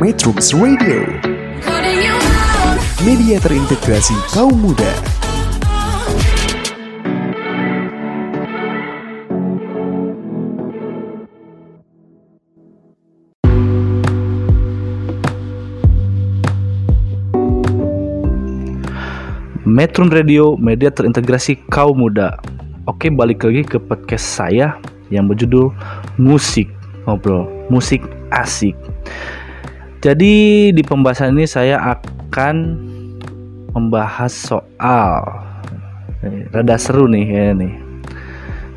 Metrums Radio Media terintegrasi kaum muda Metro Radio, media terintegrasi kaum muda. Oke, balik lagi ke podcast saya yang berjudul Musik Ngobrol, Musik Asik. Jadi di pembahasan ini saya akan membahas soal rada seru nih ya nih.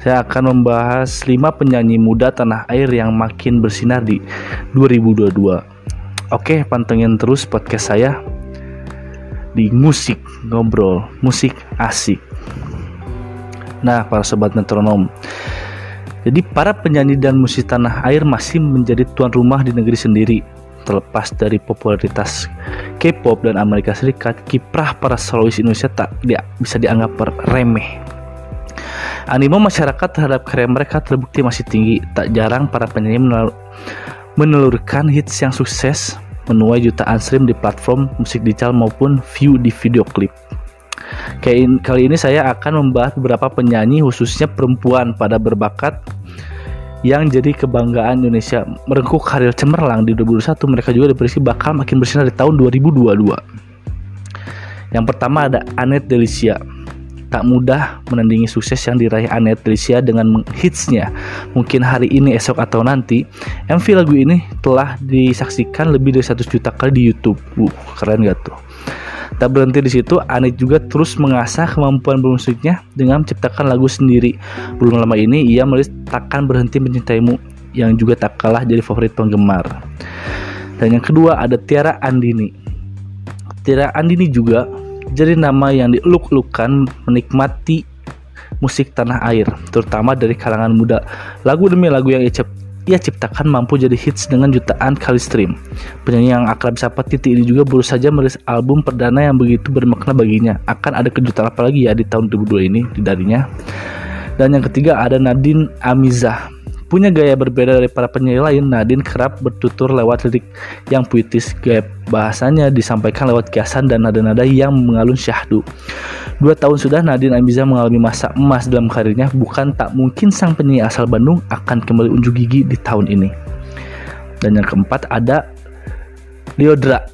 Saya akan membahas 5 penyanyi muda tanah air yang makin bersinar di 2022. Oke, pantengin terus podcast saya di musik ngobrol, musik asik. Nah, para sobat metronom. Jadi para penyanyi dan musisi tanah air masih menjadi tuan rumah di negeri sendiri. Terlepas dari popularitas K-pop dan Amerika Serikat, kiprah para solois Indonesia tak dia, bisa dianggap remeh. Animo masyarakat terhadap karya mereka terbukti masih tinggi. Tak jarang para penyanyi menelurkan hits yang sukses menuai jutaan stream di platform musik digital maupun view di video klip. Kali ini saya akan membahas beberapa penyanyi khususnya perempuan pada berbakat yang jadi kebanggaan Indonesia merengkuh karir cemerlang di 2021 mereka juga diprediksi bakal makin bersinar di tahun 2022 yang pertama ada Anet Delicia tak mudah menandingi sukses yang diraih Anet Delicia dengan hitsnya mungkin hari ini esok atau nanti MV lagu ini telah disaksikan lebih dari 100 juta kali di YouTube uh, keren gak tuh Tak berhenti di situ, Anet juga terus mengasah kemampuan bermusiknya dengan menciptakan lagu sendiri. Belum lama ini, ia menulis Takkan Berhenti Mencintaimu yang juga tak kalah jadi favorit penggemar. Dan yang kedua ada Tiara Andini. Tiara Andini juga jadi nama yang dieluk-elukan menikmati musik tanah air, terutama dari kalangan muda. Lagu demi lagu yang ia ia ciptakan mampu jadi hits dengan jutaan kali stream. Penyanyi yang akrab sapa Titi ini juga baru saja merilis album perdana yang begitu bermakna baginya. Akan ada kejutan apa lagi ya di tahun 2002 ini darinya. Dan yang ketiga ada Nadine Amizah. Punya gaya berbeda dari para penyanyi lain, Nadine kerap bertutur lewat lirik yang puitis. Gaya bahasanya disampaikan lewat kiasan dan nada-nada yang mengalun syahdu. Dua tahun sudah Nadine Amiza mengalami masa emas dalam karirnya. Bukan tak mungkin sang penyanyi asal Bandung akan kembali unjuk gigi di tahun ini. Dan yang keempat ada Leodra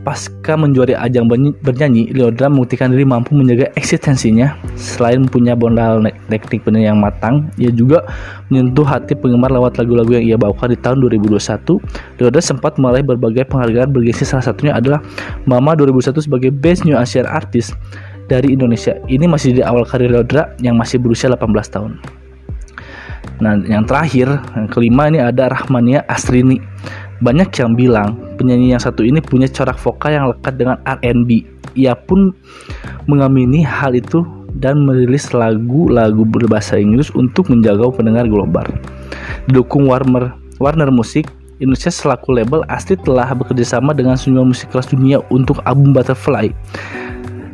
pasca menjuari ajang bernyanyi, Leodra membuktikan diri mampu menjaga eksistensinya. Selain punya bondal teknik penyanyi yang matang, ia juga menyentuh hati penggemar lewat lagu-lagu yang ia bawakan di tahun 2021. Leodra sempat meraih berbagai penghargaan bergengsi salah satunya adalah Mama 2001 sebagai Best New Asian Artist dari Indonesia. Ini masih di awal karir Leodra yang masih berusia 18 tahun. Nah, yang terakhir, yang kelima ini ada Rahmania Astrini banyak yang bilang penyanyi yang satu ini punya corak vokal yang lekat dengan R&B. Ia pun mengamini hal itu dan merilis lagu-lagu berbahasa Inggris untuk menjaga pendengar global. Didukung Warner, Warner Music, Indonesia selaku label asli telah bekerjasama dengan sejumlah musik kelas dunia untuk album Butterfly.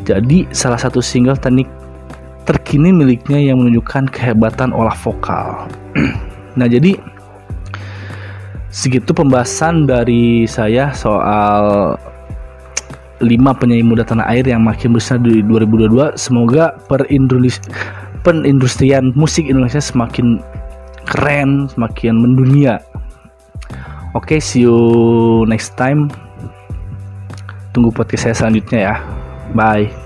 Jadi salah satu single teknik terkini miliknya yang menunjukkan kehebatan olah vokal. nah jadi segitu pembahasan dari saya soal 5 penyanyi muda tanah air yang makin besar di 2022 semoga perindustrian musik Indonesia semakin keren semakin mendunia. Oke okay, see you next time. Tunggu podcast saya selanjutnya ya. Bye